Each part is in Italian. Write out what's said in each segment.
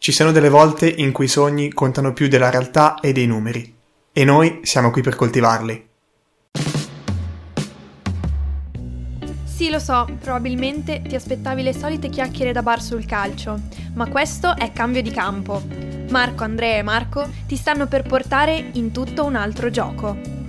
Ci sono delle volte in cui i sogni contano più della realtà e dei numeri, e noi siamo qui per coltivarli. Sì, lo so, probabilmente ti aspettavi le solite chiacchiere da bar sul calcio, ma questo è cambio di campo. Marco, Andrea e Marco ti stanno per portare in tutto un altro gioco.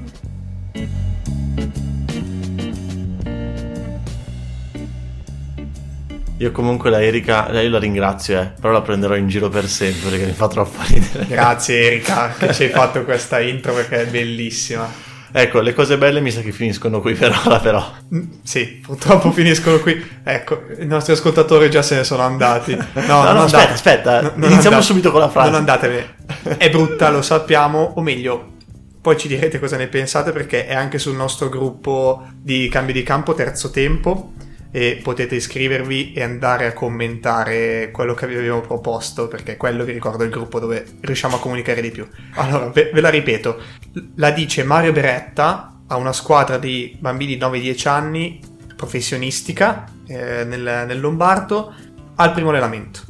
Io comunque la Erika, lei la ringrazio, eh, però la prenderò in giro per sempre perché mi fa troppo ridere. Grazie Erika che ci hai fatto questa intro perché è bellissima. Ecco, le cose belle mi sa che finiscono qui per ora, però. Mm, sì, purtroppo finiscono qui. Ecco, i nostri ascoltatori già se ne sono andati. No, no, no aspetta, aspetta. No, Iniziamo andate. subito con la frase. Non andatevene. È brutta, lo sappiamo, o meglio, poi ci direte cosa ne pensate perché è anche sul nostro gruppo di cambio di campo terzo tempo e potete iscrivervi e andare a commentare quello che vi abbiamo proposto perché quello vi ricordo il gruppo dove riusciamo a comunicare di più. Allora, ve, ve la ripeto, la dice Mario Beretta a una squadra di bambini 9-10 anni professionistica eh, nel, nel Lombardo al primo allenamento.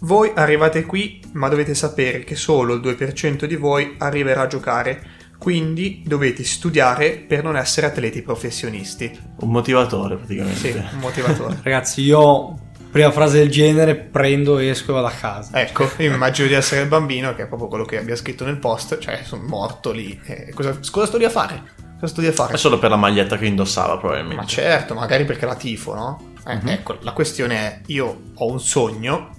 Voi arrivate qui, ma dovete sapere che solo il 2% di voi arriverà a giocare, quindi dovete studiare per non essere atleti professionisti. Un motivatore, praticamente. Sì, un motivatore. Ragazzi, io prima frase del genere prendo, esco e vado a casa. Ecco, io immagino di essere il bambino, che è proprio quello che abbia scritto nel post, cioè sono morto lì. eh, cosa, cosa sto lì a fare? Cosa sto lì a fare? È solo per la maglietta che indossava, probabilmente. Ma certo, magari perché la tifo, no? Eh, Mhm. Ecco, la questione è, io ho un sogno,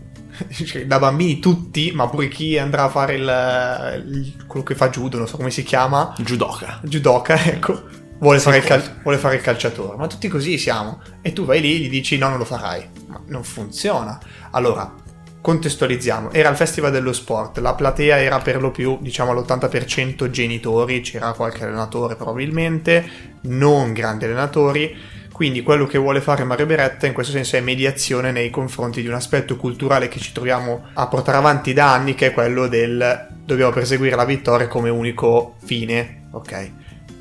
cioè, da bambini tutti, ma pure chi andrà a fare il, il- quello che fa judo, non so come si chiama, Judoka. judoka, ecco, vuole fare, il cal- vuole fare il calciatore. Ma tutti così siamo. E tu vai lì e gli dici no, non lo farai. Ma non funziona. Allora, contestualizziamo. Era il Festival dello Sport, la platea era per lo più, diciamo, all'80% genitori, c'era qualche allenatore probabilmente, non grandi allenatori. Quindi quello che vuole fare Mario Beretta in questo senso è mediazione nei confronti di un aspetto culturale che ci troviamo a portare avanti da anni, che è quello del dobbiamo perseguire la vittoria come unico fine, ok?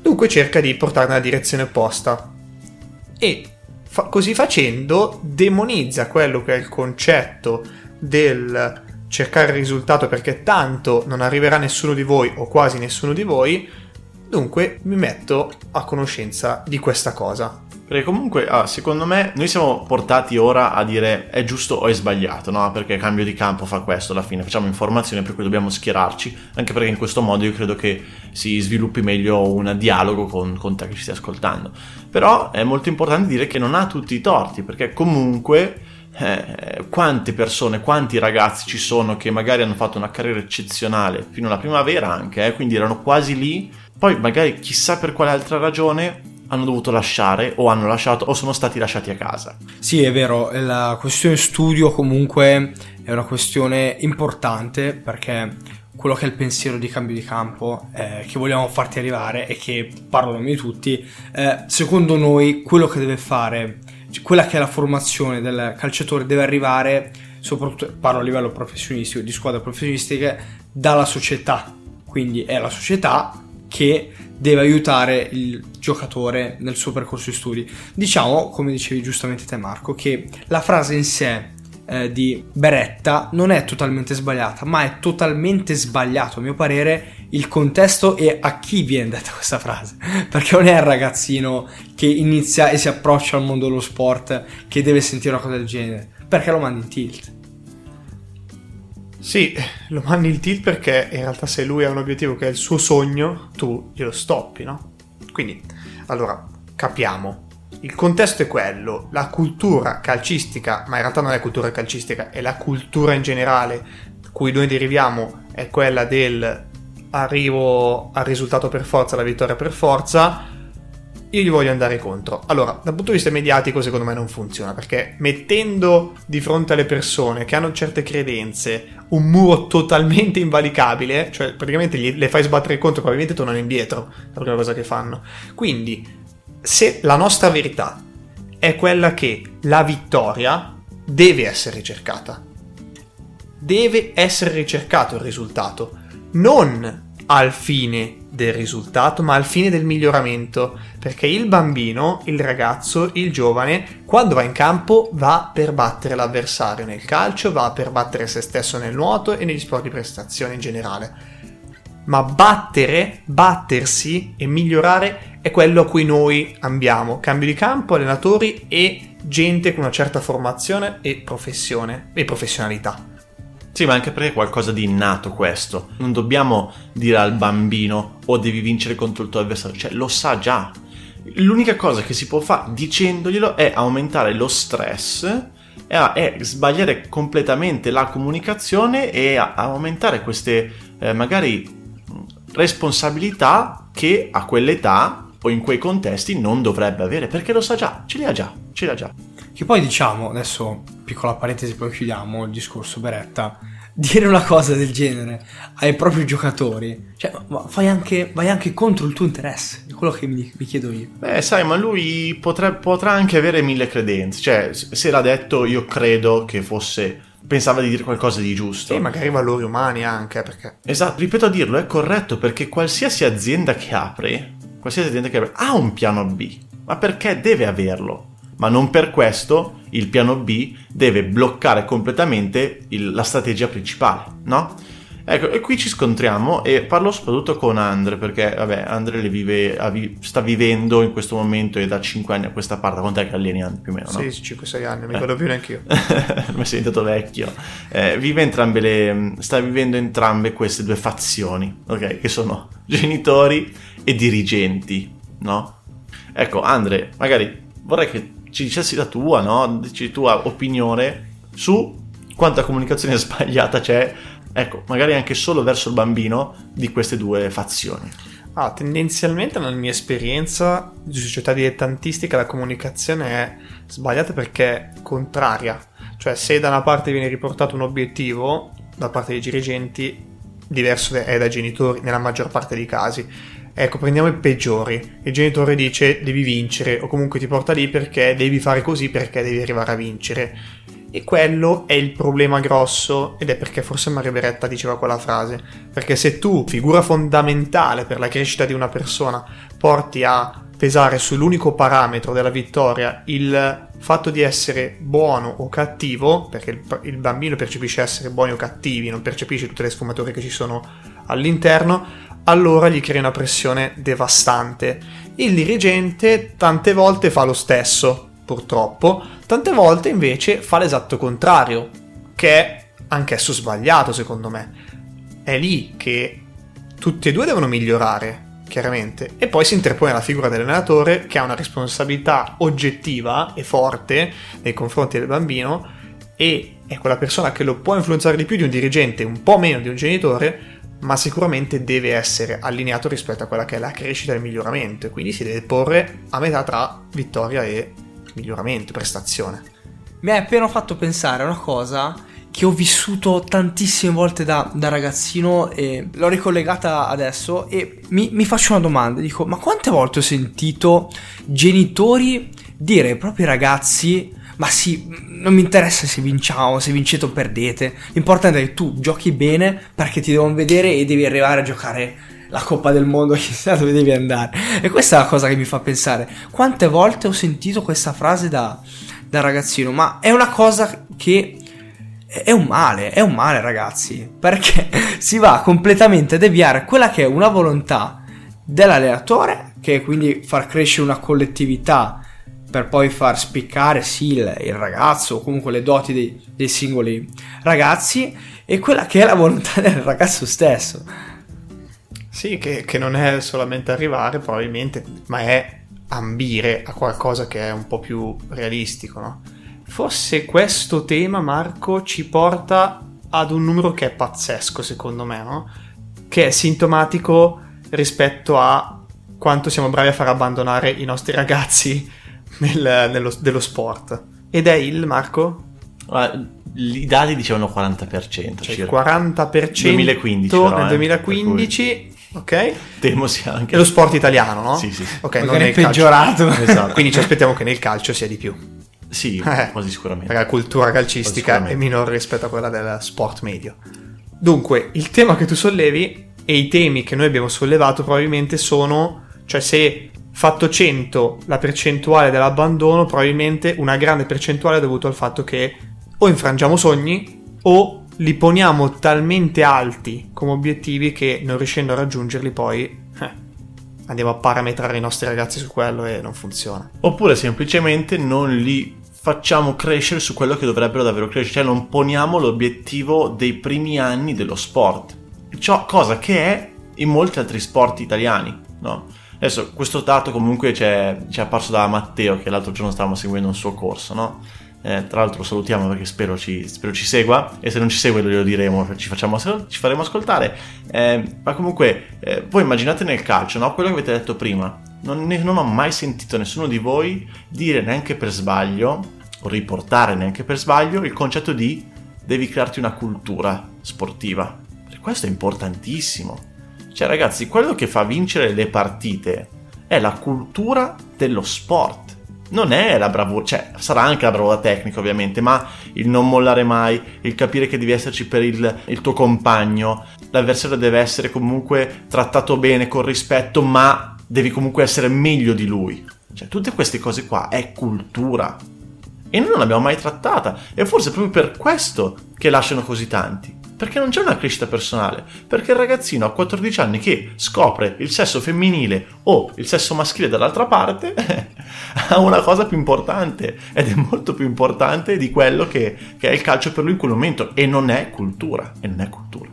Dunque cerca di portare nella direzione opposta e fa- così facendo demonizza quello che è il concetto del cercare il risultato perché tanto non arriverà nessuno di voi o quasi nessuno di voi, dunque mi metto a conoscenza di questa cosa. Perché comunque, ah, secondo me, noi siamo portati ora a dire è giusto o è sbagliato, no? Perché cambio di campo fa questo alla fine, facciamo informazione per cui dobbiamo schierarci, anche perché in questo modo io credo che si sviluppi meglio un dialogo con, con te che ci stai ascoltando. Però è molto importante dire che non ha tutti i torti, perché comunque eh, quante persone, quanti ragazzi ci sono che magari hanno fatto una carriera eccezionale fino alla primavera anche, eh, quindi erano quasi lì, poi magari chissà per quale altra ragione hanno dovuto lasciare o hanno lasciato o sono stati lasciati a casa. Sì, è vero, la questione studio comunque è una questione importante perché quello che è il pensiero di cambio di campo eh, che vogliamo farti arrivare e che parlo noi tutti, eh, secondo noi quello che deve fare, quella che è la formazione del calciatore deve arrivare, soprattutto parlo a livello professionistico, di squadre professionistiche, dalla società. Quindi è la società che deve aiutare il giocatore nel suo percorso di studi. Diciamo, come dicevi giustamente te Marco, che la frase in sé eh, di Beretta non è totalmente sbagliata, ma è totalmente sbagliato a mio parere il contesto e a chi viene detta questa frase. Perché non è il ragazzino che inizia e si approccia al mondo dello sport che deve sentire una cosa del genere, perché lo mandi in tilt. Sì, lo mandi il tilt perché in realtà se lui ha un obiettivo che è il suo sogno, tu glielo stoppi, no? Quindi, allora, capiamo. Il contesto è quello, la cultura calcistica, ma in realtà non è cultura calcistica, è la cultura in generale, cui noi deriviamo, è quella del arrivo al risultato per forza, alla vittoria per forza, io gli voglio andare contro. Allora, dal punto di vista mediatico, secondo me non funziona perché mettendo di fronte alle persone che hanno certe credenze un muro totalmente invalicabile, cioè praticamente gli- le fai sbattere contro, probabilmente tornano indietro, la prima cosa che fanno. Quindi, se la nostra verità è quella che la vittoria deve essere ricercata, deve essere ricercato il risultato, non al fine del risultato, ma al fine del miglioramento, perché il bambino, il ragazzo, il giovane, quando va in campo va per battere l'avversario nel calcio, va per battere se stesso nel nuoto e negli sport di prestazione in generale. Ma battere, battersi e migliorare è quello a cui noi ambiamo. Cambio di campo, allenatori e gente con una certa formazione e professione e professionalità. Sì, ma anche perché è qualcosa di innato questo. Non dobbiamo dire al bambino o devi vincere contro il tuo avversario, cioè lo sa già. L'unica cosa che si può fare dicendoglielo è aumentare lo stress è, sbagliare completamente la comunicazione e aumentare queste eh, magari responsabilità che a quell'età o in quei contesti non dovrebbe avere perché lo sa già, ce li ha già, ce li ha già. Che poi diciamo, adesso piccola parentesi, poi chiudiamo il discorso Beretta. Dire una cosa del genere ai propri giocatori, cioè, vai anche, vai anche contro il tuo interesse, è quello che mi, mi chiedo io. Beh, sai, ma lui potrà, potrà anche avere mille credenze, cioè, se l'ha detto, io credo che fosse pensava di dire qualcosa di giusto. E magari valori umani anche, perché... Esatto, ripeto a dirlo, è corretto, perché qualsiasi azienda che apre, qualsiasi azienda che apre, ha un piano B, ma perché deve averlo? Ma non per questo il piano B deve bloccare completamente il, la strategia principale, no? Ecco, e qui ci scontriamo e parlo soprattutto con Andre, perché vabbè, Andre vive, sta vivendo in questo momento e da 5 anni a questa parte, quant'è che alleni anni più o meno, no? Sì, 5-6 anni, mi ricordo eh. più neanche io. Mi sei diventato vecchio. Eh, vive entrambe le, sta vivendo entrambe queste due fazioni, ok? Che sono genitori e dirigenti, no? Ecco, Andre, magari vorrei che ci dicessi la tua, no? Dici tua opinione su quanta comunicazione sbagliata c'è, ecco, magari anche solo verso il bambino di queste due fazioni. Ah, tendenzialmente nella mia esperienza di società dilettantistica la comunicazione è sbagliata perché è contraria. Cioè, se da una parte viene riportato un obiettivo da parte dei dirigenti, diverso è dai genitori nella maggior parte dei casi Ecco, prendiamo i peggiori. Il genitore dice devi vincere o comunque ti porta lì perché devi fare così perché devi arrivare a vincere. E quello è il problema grosso ed è perché forse Mario Beretta diceva quella frase. Perché se tu, figura fondamentale per la crescita di una persona, porti a pesare sull'unico parametro della vittoria il fatto di essere buono o cattivo, perché il, il bambino percepisce essere buoni o cattivi, non percepisce tutte le sfumature che ci sono all'interno, allora gli crea una pressione devastante. Il dirigente tante volte fa lo stesso, purtroppo, tante volte invece fa l'esatto contrario, che è anch'esso sbagliato secondo me. È lì che tutti e due devono migliorare, chiaramente, e poi si interpone la figura dell'allenatore che ha una responsabilità oggettiva e forte nei confronti del bambino e è quella persona che lo può influenzare di più di un dirigente, un po' meno di un genitore, ma sicuramente deve essere allineato rispetto a quella che è la crescita e il miglioramento, e quindi si deve porre a metà tra vittoria e miglioramento, prestazione. Mi hai appena fatto pensare a una cosa che ho vissuto tantissime volte da, da ragazzino e l'ho ricollegata adesso e mi, mi faccio una domanda, dico ma quante volte ho sentito genitori dire ai propri ragazzi ma sì, non mi interessa se vinciamo, se vincete o perdete. L'importante è che tu giochi bene perché ti devono vedere e devi arrivare a giocare la Coppa del Mondo, chissà dove devi andare. E questa è la cosa che mi fa pensare. Quante volte ho sentito questa frase da, da ragazzino, ma è una cosa che è un male, è un male ragazzi, perché si va completamente a deviare quella che è una volontà dell'allenatore, che è quindi far crescere una collettività per poi far spiccare sì il, il ragazzo o comunque le doti dei, dei, singoli ragazzi e quella che è la volontà del ragazzo stesso. Sì, che, che non è solamente arrivare probabilmente, ma è ambire a qualcosa che è un po' più realistico, no? Forse questo tema, Marco, ci porta ad un numero che è pazzesco, secondo me, no? Che è sintomatico rispetto a quanto siamo bravi a far abbandonare i nostri ragazzi nel, nello, dello sport. Ed è il, Marco? I dati dicevano 40%. Cioè circa. 40% 2015, però, nel 2015. Cui... Ok. Temo sia anche. È lo sport italiano, no? Sì, sì. Ok, non è peggiorato. esatto. Quindi ci aspettiamo che nel calcio sia di più. Sì, eh, quasi sicuramente. Perché la cultura calcistica è minore rispetto a quella del sport medio. Dunque, il tema che tu sollevi e i temi che noi abbiamo sollevato probabilmente sono, cioè se fatto 100 la percentuale dell'abbandono, probabilmente una grande percentuale è dovuta al fatto che o infrangiamo sogni o li poniamo talmente alti come obiettivi che non riuscendo a raggiungerli poi eh, andiamo a parametrare i nostri ragazzi su quello e non funziona. Oppure semplicemente non li facciamo crescere su quello che dovrebbero davvero crescere, cioè non poniamo l'obiettivo dei primi anni dello sport. Ciò, cosa che è in molti altri sport italiani, no? Adesso questo dato comunque ci è, ci è apparso da Matteo che l'altro giorno stavamo seguendo un suo corso, no? Eh, tra l'altro salutiamo perché spero ci, spero ci, segua e se non ci segue lo diremo, ci, facciamo, ci faremo ascoltare. Eh, ma comunque eh, voi immaginate nel calcio, no? quello che avete detto prima, non, ne, non ho mai sentito nessuno di voi dire neanche per sbaglio o riportare neanche per sbaglio il concetto di devi crearti una cultura sportiva. Questo è importantissimo. Cioè ragazzi, quello che fa vincere le partite è la cultura dello sport non è la bravura, cioè sarà anche la bravura tecnica ovviamente, ma il non mollare mai, il capire che devi esserci per il, il tuo compagno, l'avversario deve essere comunque trattato bene, con rispetto, ma devi comunque essere meglio di lui. Cioè tutte queste cose qua è cultura. E noi non l'abbiamo mai trattata, e forse proprio per questo che lasciano così tanti. Perché non c'è una crescita personale. Perché il ragazzino a 14 anni che scopre il sesso femminile o il sesso maschile dall'altra parte ha una cosa più importante ed è molto più importante di quello che, che è il calcio per lui in quel momento e non è cultura. E non è cultura.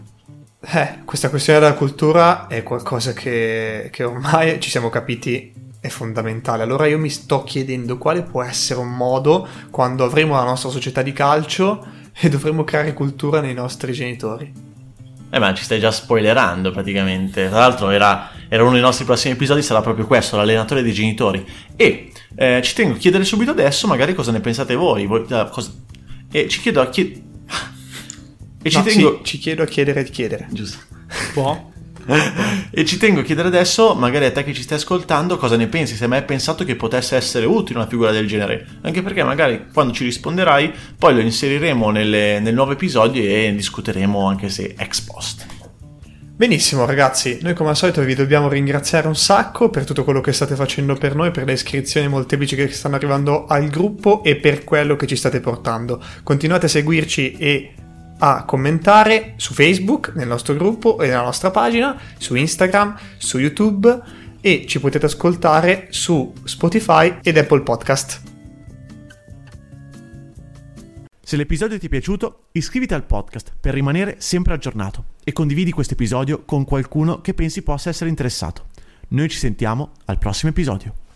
Eh, questa questione della cultura è qualcosa che, che ormai ci siamo capiti è fondamentale. Allora io mi sto chiedendo quale può essere un modo quando avremo la nostra società di calcio e dovremmo creare cultura nei nostri genitori. Eh, ma ci stai già spoilerando praticamente. Tra l'altro, era, era uno dei nostri prossimi episodi, sarà proprio questo: l'allenatore dei genitori. E eh, ci tengo a chiedere subito adesso, magari cosa ne pensate voi. voi uh, cosa... E ci chiedo a chiedere. E ci, no, tengo... Sì, ci chiedo a chiedere di chiedere. Giusto. Può? E ci tengo a chiedere adesso, magari a te che ci stai ascoltando, cosa ne pensi, se mai hai pensato che potesse essere utile una figura del genere. Anche perché magari quando ci risponderai, poi lo inseriremo nelle, nel nuovo episodio e discuteremo anche se ex post. Benissimo ragazzi, noi come al solito vi dobbiamo ringraziare un sacco per tutto quello che state facendo per noi, per le iscrizioni molteplici che stanno arrivando al gruppo e per quello che ci state portando. Continuate a seguirci e a commentare su Facebook, nel nostro gruppo e nella nostra pagina, su Instagram, su YouTube e ci potete ascoltare su Spotify ed Apple Podcast. Se l'episodio ti è piaciuto, iscriviti al podcast per rimanere sempre aggiornato e condividi questo episodio con qualcuno che pensi possa essere interessato. Noi ci sentiamo al prossimo episodio.